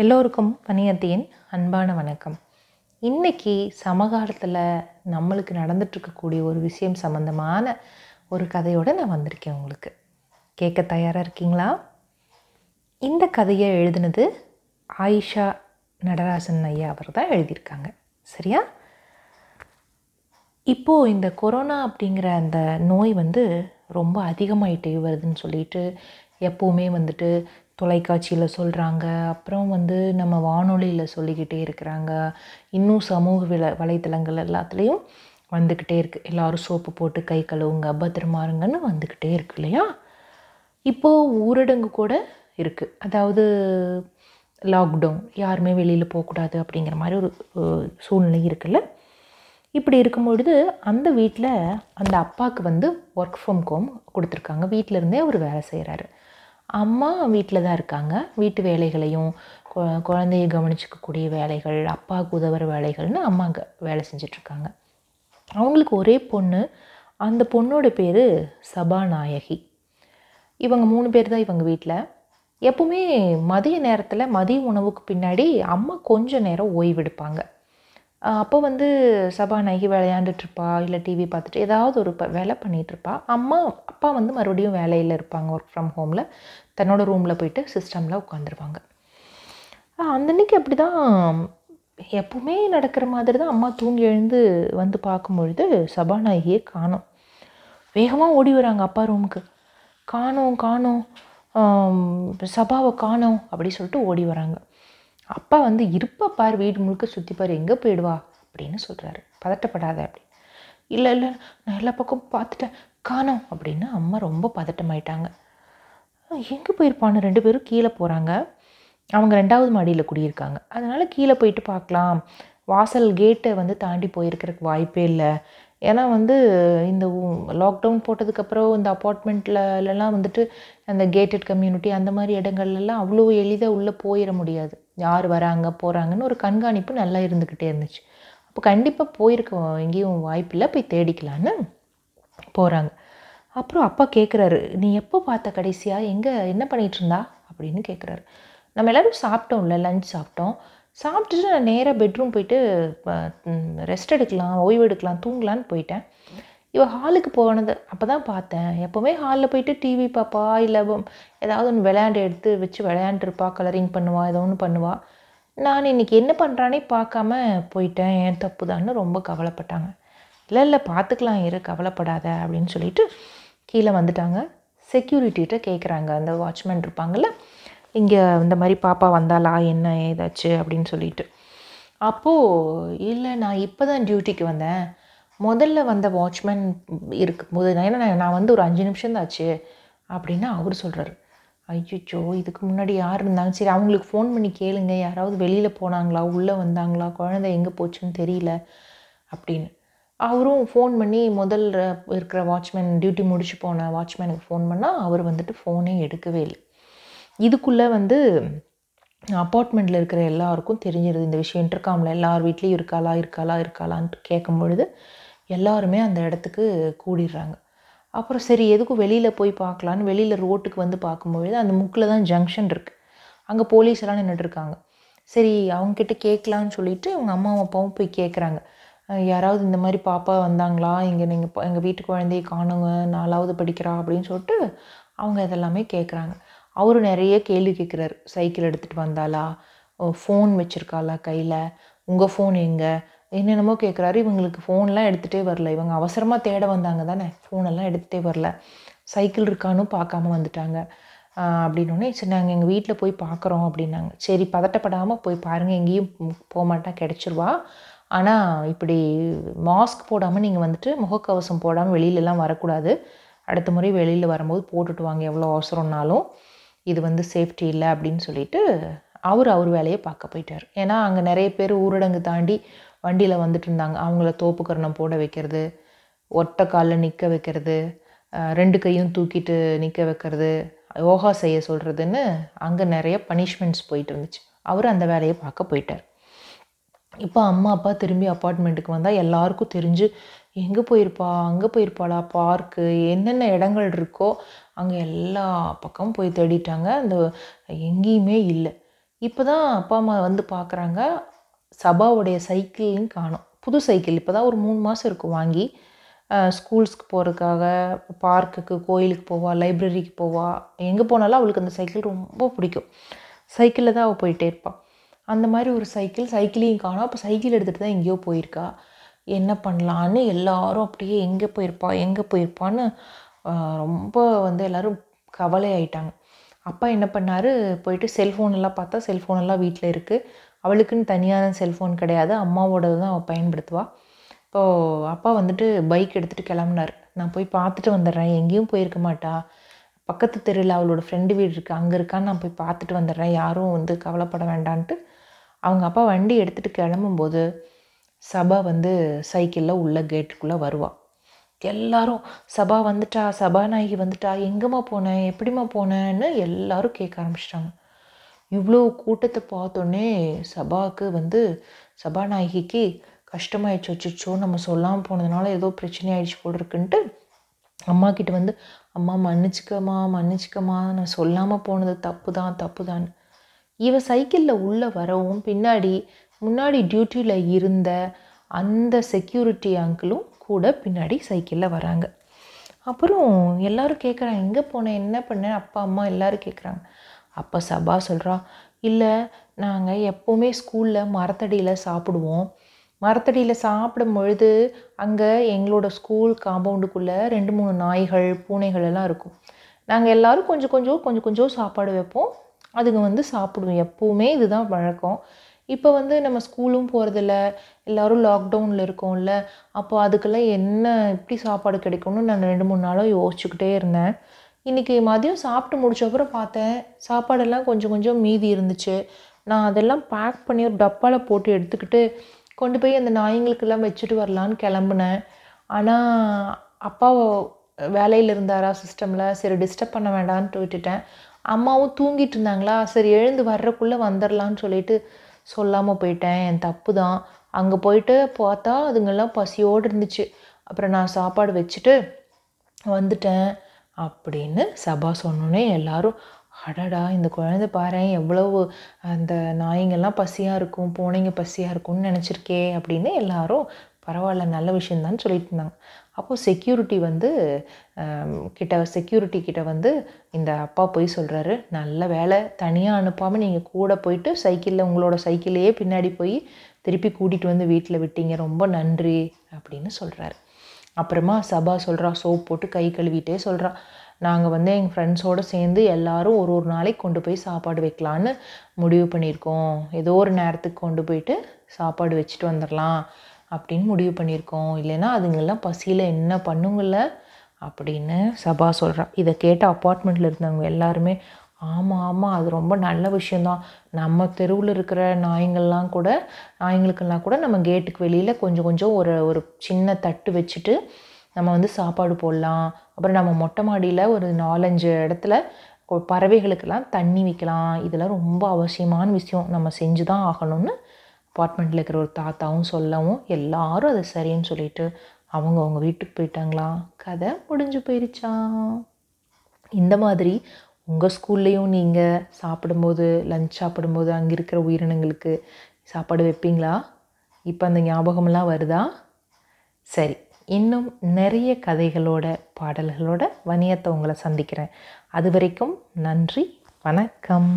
எல்லோருக்கும் பணியத்தியின் அன்பான வணக்கம். இன்னைக்கு சமகாலத்தில் நம்மளுக்கு நடந்துட்டுருக்கக்கூடிய ஒரு விஷயம் சம்மந்தமான ஒரு கதையோடு நான் வந்திருக்கேன் உங்களுக்கு. கேட்க தயாராக இருக்கீங்களா? இந்த கதையை எழுதினது ஆயிஷா நடராசன் ஐயா அவர் தான் எழுதியிருக்காங்க. சரியா? இப்போது இந்த கொரோனா அப்படிங்கிற அந்த நோய் வந்து ரொம்ப அதிகமாகிட்டே வருதுன்னு சொல்லிட்டு எப்போவுமே வந்துட்டு தொலைக்காட்சியில் சொல்கிறாங்க அப்புறம் வந்து நம்ம வானொலியில் சொல்லிக்கிட்டே இருக்கிறாங்க. இன்னும் சமூக வில வலைத்தளங்கள் எல்லாத்துலேயும் வந்துக்கிட்டே இருக்குது எல்லோரும் சோப்பு போட்டு கை கழுவுங்க பத்திரமா இருங்கன்னு வந்துக்கிட்டே இருக்கு இல்லையா? இப்போது ஊரடங்கு கூட இருக்குது அதாவது லாக்டவுன் யாருமே வெளியில் போகக்கூடாது அப்படிங்கிற மாதிரி ஒரு சூழ்நிலை இருக்குல்ல? இப்படி இருக்கும் பொழுது அந்த வீட்டில் அந்த அப்பாவுக்கு வந்து ஒர்க் ஃப்ரம் ஹோம் கொடுத்துருக்காங்க. வீட்டில் இருந்தே அவர் வேலை செய்கிறாரு அம்மா வீட்டில் தான் இருக்காங்க. வீட்டு வேலைகளையும் கொ- குழந்தைய வேலைகள் அப்பாவுக்கு உதவுற வேலைகள்னு அம்மா அங்கே வேலை செஞ்சிட்ருக்காங்க. அவங்களுக்கு ஒரே பொண்ணு அந்த பொண்ணோட பேர் சபாநாயகி. இவங்க மூணு பேர் தான் இவங்க வீட்டில். எப்பவுமே மதிய நேரத்தில் மதிய உணவுக்கு பின்னாடி அம்மா கொஞ்சம் நேரம் ஓய்வெடுப்பாங்க. அப்போ வந்து சபாநாயகி விளையாண்டுட்ருப்பா இல்லை டிவி பார்த்துட்டு ஏதாவது ஒரு ப- வேலை பண்ணிகிட்ருப்பா அம்மா அப்பா வந்து மறுபடியும் வேலையில் இருப்பாங்க ஒர்க் ஃப்ரம் ஹோமில் தன்னோட ரூமில் போயிட்டு சிஸ்டமில் உட்காந்துருவாங்க. அந்தன்னைக்கு அப்படி தான் எப்பவுமே நடக்கிற மாதிரி தான் அம்மா தூங்கி எழுந்து வந்து பார்க்கும்பொழுது சபாநாயகியை காணோம். வேகமாக ஓடி வராங்க அப்பா ரூமுக்கு காணோம் காணோம் சபாவை காணோம் அப்படி சொல்லிட்டு ஓடி வராங்க. அப்பா வந்து இருப்பா பார் வீடு முழுக்க சுற்றி பார் எங்கே போயிடுவா? அப்படின்னு சொல்கிறாரு பதட்டப்படாத அப்படி. இல்லை இல்லை நான் எல்லா பக்கமும் பார்த்துட்டேன். காணோம். அப்படின்னு அம்மா ரொம்ப பதட்டமாயிட்டாங்க. எங்கே போயிருப்பான்னு? ரெண்டு பேரும் கீழே போகிறாங்க அவங்க ரெண்டாவது மாடியில் குடியிருக்காங்க. அதனால் கீழே போயிட்டு பார்க்கலாம். வாசல் கேட்டை வந்து தாண்டி போயிருக்கிறதுக்கு வாய்ப்பே இல்லை. ஏன்னா வந்து இந்த லாக்டவுன் போட்டதுக்கப்புறம் இந்த அப்பார்ட்மெண்ட்லலாம் வந்துட்டு அந்த கேட்டட் கம்யூனிட்டி அந்த மாதிரி இடங்கள்லாம் அவ்வளோ எளிதாக உள்ளே போயிட முடியாது. யார் வராங்க போகிறாங்கன்னு ஒரு கண்காணிப்பு நல்லா இருந்துக்கிட்டே இருந்துச்சு. அப்போ கண்டிப்பாக போயிருக்க எங்கேயும் வாய்ப்பில்லை போய் தேடிக்கலான்னு போகிறாங்க அப்புறம் அப்பா கேட்குறாரு நீ எப்போ பார்த்த கடைசியாக எங்கே என்ன பண்ணிகிட்டு இருந்தா அப்படின்னு கேட்குறாரு நம்ம எல்லோரும் சாப்பிட்டோம்ல லஞ்ச் சாப்பிட்டோம். சாப்பிட்டுட்டு நான் நேராக பெட்ரூம் போயிட்டு ரெஸ்ட் எடுக்கலாம் ஓய்வு எடுக்கலாம் தூங்கலான்னு போயிட்டேன். இவ ஹாலுக்கு போனது. அப்போ தான் பார்த்தேன். எப்போவுமே ஹாலில் போயிட்டு டிவி பார்ப்பா இல்லை ஏதாவது ஒன்று விளையாண்டு எடுத்து வச்சு விளையாண்டுருப்பா கலரிங் பண்ணுவா ஏதோ ஒன்று பண்ணுவா. நான் இன்னைக்கு என்ன பண்ணுறானே பார்க்காம போயிட்டேன். ஏன் தப்பு தான்னு ரொம்ப கவலைப்பட்டாங்க. இல்லை இல்லை பார்த்துக்கலாம் இரு கவலைப்படாத அப்படின்னு சொல்லிட்டு கீழே வந்துட்டாங்க. செக்யூரிட்டிகிட்ட கேட்குறாங்க அந்த வாட்ச்மேன் இருப்பாங்கள்ல இங்கே இந்த மாதிரி பாப்பா வந்தாலா என்ன ஏதாச்சு? அப்படின்னு சொல்லிட்டு. அப்போது இல்லை நான் இப்போ தான் டியூட்டிக்கு வந்தேன். முதல்ல வந்த வாட்ச்மேன் இருக்கும்போது நான் ஏன்னா நான் வந்து ஒரு அஞ்சு நிமிஷம் தான் ஆச்சு அப்படின்னு அவர் சொல்கிறாரு ஐயோ இதுக்கு முன்னாடி யார் இருந்தாலும் சரி அவங்களுக்கு ஃபோன் பண்ணி கேளுங்க. யாராவது வெளியில் போனாங்களா? உள்ளே வந்தாங்களா? குழந்தை எங்கே போச்சுன்னு தெரியல அப்படின்னு. அவரும் ஃபோன் பண்ணி முதல் இருக்கிற வாட்ச்மேன் டியூட்டி முடிச்சு போன வாட்ச்மேனுக்கு ஃபோன் பண்ணால் அவர் வந்துட்டு ஃபோனே எடுக்கவே இல்லை. இதுக்குள்ளே வந்து அப்பார்ட்மெண்ட்டில் இருக்கிற எல்லாருக்கும் தெரிஞ்சிருது இந்த விஷயம். இன்டர்காமில் எல்லார் வீட்லேயும் இருக்காளா இருக்காளா இருக்காளான்ட்டு கேட்கும் பொழுது எல்லாருமே அந்த இடத்துக்கு கூடிடுறாங்க. அப்புறம் சரி எதுக்கும் வெளியில் போய் பார்க்கலான்னு வெளியில் ரோட்டுக்கு வந்து பார்க்கும்பொழுது அந்த முக்கில் தான் ஜங்ஷன் இருக்குது அங்கே போலீஸ் எல்லாம் நின்றுட்டு இருக்காங்க. சரி அவங்கக்கிட்ட கேட்கலான்னு சொல்லிட்டு அவங்க அம்மாவும் அப்பாவும் போய் கேட்குறாங்க யாராவது இந்த மாதிரி பாப்பா வந்தாங்களா? இங்கே நீங்கள் எங்கள் வீட்டு குழந்தைய காணுங்க நாலாவது படிக்கிறா அப்படின்னு சொல்லிட்டு அவங்க இதெல்லாமே கேட்குறாங்க அவர் நிறைய கேள்வி கேட்குறாரு சைக்கிள் எடுத்துகிட்டு வந்தாளா? ஃபோன் வச்சுருக்காளா கையில்? உங்கள் ஃபோன் எங்கே? என்னென்னமோ கேட்குறாரு இவங்களுக்கு ஃபோன்லாம் எடுத்துகிட்டே வரல. இவங்க அவசரமாக தேட வந்தாங்க தானே. ஃபோனெல்லாம் எடுத்துகிட்டே வரல. சைக்கிள் இருக்கான்னு பார்க்காம வந்துட்டாங்க. அப்படின்னோடனே சரி நாங்கள் எங்கள் வீட்டில் போய் பார்க்குறோம் அப்படின்னாங்க. சரி பதட்டப்படாமல் போய் பாருங்கள் எங்கேயும் போக மாட்டா கிடச்சிருவா. ஆனால் இப்படி மாஸ்க் போடாமல் நீங்கள் வந்துட்டு முகக்கவசம் போடாமல் வெளியிலலாம் வரக்கூடாது. அடுத்த முறை வெளியில் வரும்போது போட்டுட்டு வாங்க. எவ்வளோ அவசரம்னாலும் இது வந்து சேஃப்டி இல்லை அப்படின்னு சொல்லிட்டு அவர் அவர் வேலையை பார்க்க போயிட்டார். ஏன்னா அங்கே நிறைய பேர் ஊரடங்கு தாண்டி வண்டியில் வந்துட்டு இருந்தாங்க அவங்கள தோப்புக்கரணம் போட வைக்கிறது ஒற்றை காலில் நிற்க வைக்கிறது ரெண்டு கையும் தூக்கிட்டு நிற்க வைக்கிறது யோகா செய்ய சொல்கிறதுன்னு அங்கே நிறைய பனிஷ்மெண்ட்ஸ் போயிட்டு இருந்துச்சு அவர் அந்த வேலையை பார்க்க போயிட்டார். இப்போ அம்மா அப்பா திரும்பி அப்பார்ட்மெண்ட்டுக்கு வந்தால் எல்லாருக்கும் தெரிஞ்சு எங்கே போயிருப்பா? அங்கே போயிருப்பாளா? பார்க்கு? என்னென்ன இடங்கள் இருக்கோ அங்கே எல்லா பக்கமும் போய் தேடிட்டாங்க. அந்த எங்கேயுமே இல்லை. இப்போ தான் அப்பா அம்மா வந்து பார்க்குறாங்க சபாவுடைய சைக்கிளையும் காணும். புது சைக்கிள். இப்போ தான் ஒரு மூணு மாதம் இருக்கும் வாங்கி. ஸ்கூல்ஸ்க்கு போகிறதுக்காக பார்க்குக்கு கோயிலுக்கு போவா லைப்ரரிக்கு போவா. எங்கே போனாலும் அவளுக்கு அந்த சைக்கிள் ரொம்ப பிடிக்கும். சைக்கிளில் தான் அவள் போயிட்டே இருப்பாள் அந்த மாதிரி ஒரு சைக்கிள் சைக்கிளையும் காணும். அப்போ சைக்கிள் எடுத்துகிட்டு தான் எங்கேயோ போயிருக்கா. என்ன பண்ணலான்னு எல்லாரும் அப்படியே எங்கே போயிருப்பா எங்கே போயிருப்பான்னு ரொம்ப வந்து எல்லோரும் கவலை ஆயிட்டாங்க அப்பா என்ன பண்ணார்? போயிட்டு செல்ஃபோன் எல்லாம் பார்த்தா செல்ஃபோன் எல்லாம் வீட்டில் இருக்குது அவளுக்குன்னு தனியான செல்ஃபோன் கிடையாது. அம்மாவோடது தான் அவள் பயன்படுத்துவாள் இப்போது அப்பா வந்துட்டு பைக் எடுத்துகிட்டு கிளம்புனார். நான் போய் பார்த்துட்டு வந்துடுறேன். எங்கேயும் போயிருக்க மாட்டா. பக்கத்து தெருவில் அவளோட ஃப்ரெண்டு வீடு இருக்குது அங்கே இருக்கான்னு நான் போய் பார்த்துட்டு வந்துடுறேன். யாரும் வந்து கவலைப்பட வேண்டான்ட்டு அவங்க அப்பா வண்டி எடுத்துகிட்டு கிளம்பும்போது சபா வந்து சைக்கிளில் உள்ள கேட்டுக்குள்ளே வருவாள் எல்லாரும் சபா வந்துட்டா சபாநாயகி வந்துட்டா எங்கேம்மா போனேன் எப்படிம்மா போனேன்னு எல்லாரும் கேட்க ஆரம்பிச்சிட்டாங்க. இவ்வளோ கூட்டத்தை பார்த்தோன்னே சபாவுக்கு வந்து சபாநாயகிக்கு கஷ்டமாயிடுச்சு. வச்சுச்சோ நம்ம சொல்லாமல் போனதுனால ஏதோ பிரச்சனை ஆயிடுச்சு போல் இருக்குன்ட்டு அம்மா கிட்ட வந்து அம்மா மன்னிச்சிக்கம்மா மன்னிச்சிக்கம்மா நான் சொல்லாமல் போனது தப்பு தான் தப்பு தான் இவ சைக்கிளில் உள்ளே வரவும் பின்னாடி முன்னாடி டியூட்டியில் இருந்த அந்த செக்யூரிட்டி அங்கிளும் கூட பின்னாடி சைக்கிளில் வராங்க. அப்புறம் எல்லோரும் கேட்குறாங்க எங்கே போனேன் என்ன பண்ணேன் அப்பா அம்மா எல்லோரும் கேட்குறாங்க அப்போ சபா சொல்கிறா இல்லை நாங்கள் எப்போவுமே ஸ்கூலில் மரத்தடியில் சாப்பிடுவோம். மரத்தடியில் சாப்பிடும் பொழுது அங்கே எங்களோட ஸ்கூல் காம்பவுண்டுக்குள்ளே ரெண்டு மூணு நாய்கள் பூனைகள் எல்லாம் இருக்கும். நாங்கள் எல்லோரும் கொஞ்சம் கொஞ்சம் கொஞ்சம் கொஞ்சம் சாப்பாடு வைப்போம். அதுங்க வந்து சாப்பிடுவோம் எப்போவுமே இதுதான் வழக்கம் இப்போ வந்து நம்ம ஸ்கூலும் போகிறதில்ல எல்லோரும் லாக்டவுனில் இருக்கோம்ல. அப்போ அதுக்கெல்லாம் என்ன எப்படி சாப்பாடு கிடைக்கும்னு நான் ரெண்டு மூணு நாளாக யோசிச்சுக்கிட்டே இருந்தேன். இன்றைக்கி மதியம் சாப்பிட்டு முடிச்சப்புறம் பார்த்தேன். சாப்பாடெல்லாம் கொஞ்சம் கொஞ்சம் மீதி இருந்துச்சு. நான் அதெல்லாம் பேக் பண்ணி ஒரு டப்பாவில் போட்டு எடுத்துக்கிட்டு கொண்டு போய் அந்த நாய்ங்களுக்கெல்லாம் வச்சுட்டு வரலான்னு கிளம்புனேன். ஆனால் அப்பா வேலையில் இருந்தாரா சிஸ்டமில் சரி டிஸ்டர்ப் பண்ண வேண்டான்ட்டு விட்டுட்டேன். அம்மாவும் தூங்கிட்டு இருந்தாங்களா? சரி எழுந்து வர்றக்குள்ளே வந்துடலான்னு சொல்லிட்டு சொல்லாமல் போயிட்டேன். என் தப்பு தான் அங்கே போயிட்டு பார்த்தா அதுங்கெல்லாம் பசியோடு இருந்துச்சு. அப்புறம் நான் சாப்பாடு வச்சுட்டு வந்துட்டேன். அப்படின்னு சபா சொன்னோன்னே எல்லாரும் அடடா இந்த குழந்தை பாரு எவ்வளவு அந்த நாய்ங்கெல்லாம் பசியாக இருக்கும் பூனைங்க பசியாக இருக்கும்னு நினச்சிருக்கே அப்படின்னு எல்லாரும் பரவாயில்ல நல்ல விஷயந்தான்னு சொல்லிட்டு இருந்தாங்க. அப்போது செக்யூரிட்டி வந்து கிட்ட செக்யூரிட்டி கிட்ட வந்து இந்த அப்பா போய் சொல்கிறாரு நல்ல வேலை தனியாக அனுப்பாமல் நீங்கள் கூட போயிட்டு சைக்கிளில் உங்களோட சைக்கிளையே பின்னாடி போய் திருப்பி கூட்டிகிட்டு வந்து வீட்டில் விட்டீங்க ரொம்ப நன்றி அப்படின்னு சொல்கிறாரு அப்புறமா சபா சொல்கிறா சோப் போட்டு கை கழுவிட்டே சொல்கிறா நாங்கள் வந்து எங்கள் ஃப்ரெண்ட்ஸோடு சேர்ந்து எல்லோரும் ஒரு ஒரு நாளைக்கு கொண்டு போய் சாப்பாடு வைக்கலான்னு முடிவு பண்ணியிருக்கோம். ஏதோ ஒரு நேரத்துக்கு கொண்டு போயிட்டு சாப்பாடு வச்சுட்டு வந்துடலாம் அப்படின்னு முடிவு பண்ணியிருக்கோம். இல்லைன்னா அதுங்கெல்லாம் பசியில் என்ன பண்ணுங்கள அப்படின்னு சபா சொல்கிறா இதை கேட்ட அப்பார்ட்மெண்ட்டில் இருந்தவங்க எல்லாருமே ஆமாம் ஆமாம் அது ரொம்ப நல்ல விஷயந்தான் நம்ம தெருவில் இருக்கிற நாய்ங்கள்லாம் கூட நாய்ங்களுக்கெல்லாம் கூட நம்ம கேட்டுக்கு வெளியில் கொஞ்சம் கொஞ்சம் ஒரு ஒரு சின்ன தட்டு வச்சுட்டு நம்ம வந்து சாப்பாடு போடலாம். அப்புறம் நம்ம மொட்டை மாடியில் ஒரு நாலஞ்சு இடத்துல பறவைகளுக்கெல்லாம் தண்ணி வைக்கலாம். இதெல்லாம் ரொம்ப அவசியமான விஷயம். நம்ம செஞ்சு தான் ஆகணும்னு அப்பார்ட்மெண்ட்டில் இருக்கிற ஒரு தாத்தாவும் சொல்லவும் எல்லாரும் அதை சரின்னு சொல்லிட்டு அவங்க அவங்க வீட்டுக்கு போயிட்டாங்களா? கதை முடிஞ்சு போயிருச்சா? இந்த மாதிரி உங்கள் ஸ்கூல்லேயும் நீங்கள் சாப்பிடும்போது லஞ்ச் சாப்பிடும்போது அங்கே இருக்கிற உயிரினங்களுக்கு சாப்பாடு வைப்பீங்களா? இப்போ அந்த ஞாபகமெல்லாம் வருதா? சரி இன்னும் நிறைய கதைகளோட பாடல்களோட வணியத்தை உங்களை சந்திக்கிறேன். அது வரைக்கும் நன்றி வணக்கம்.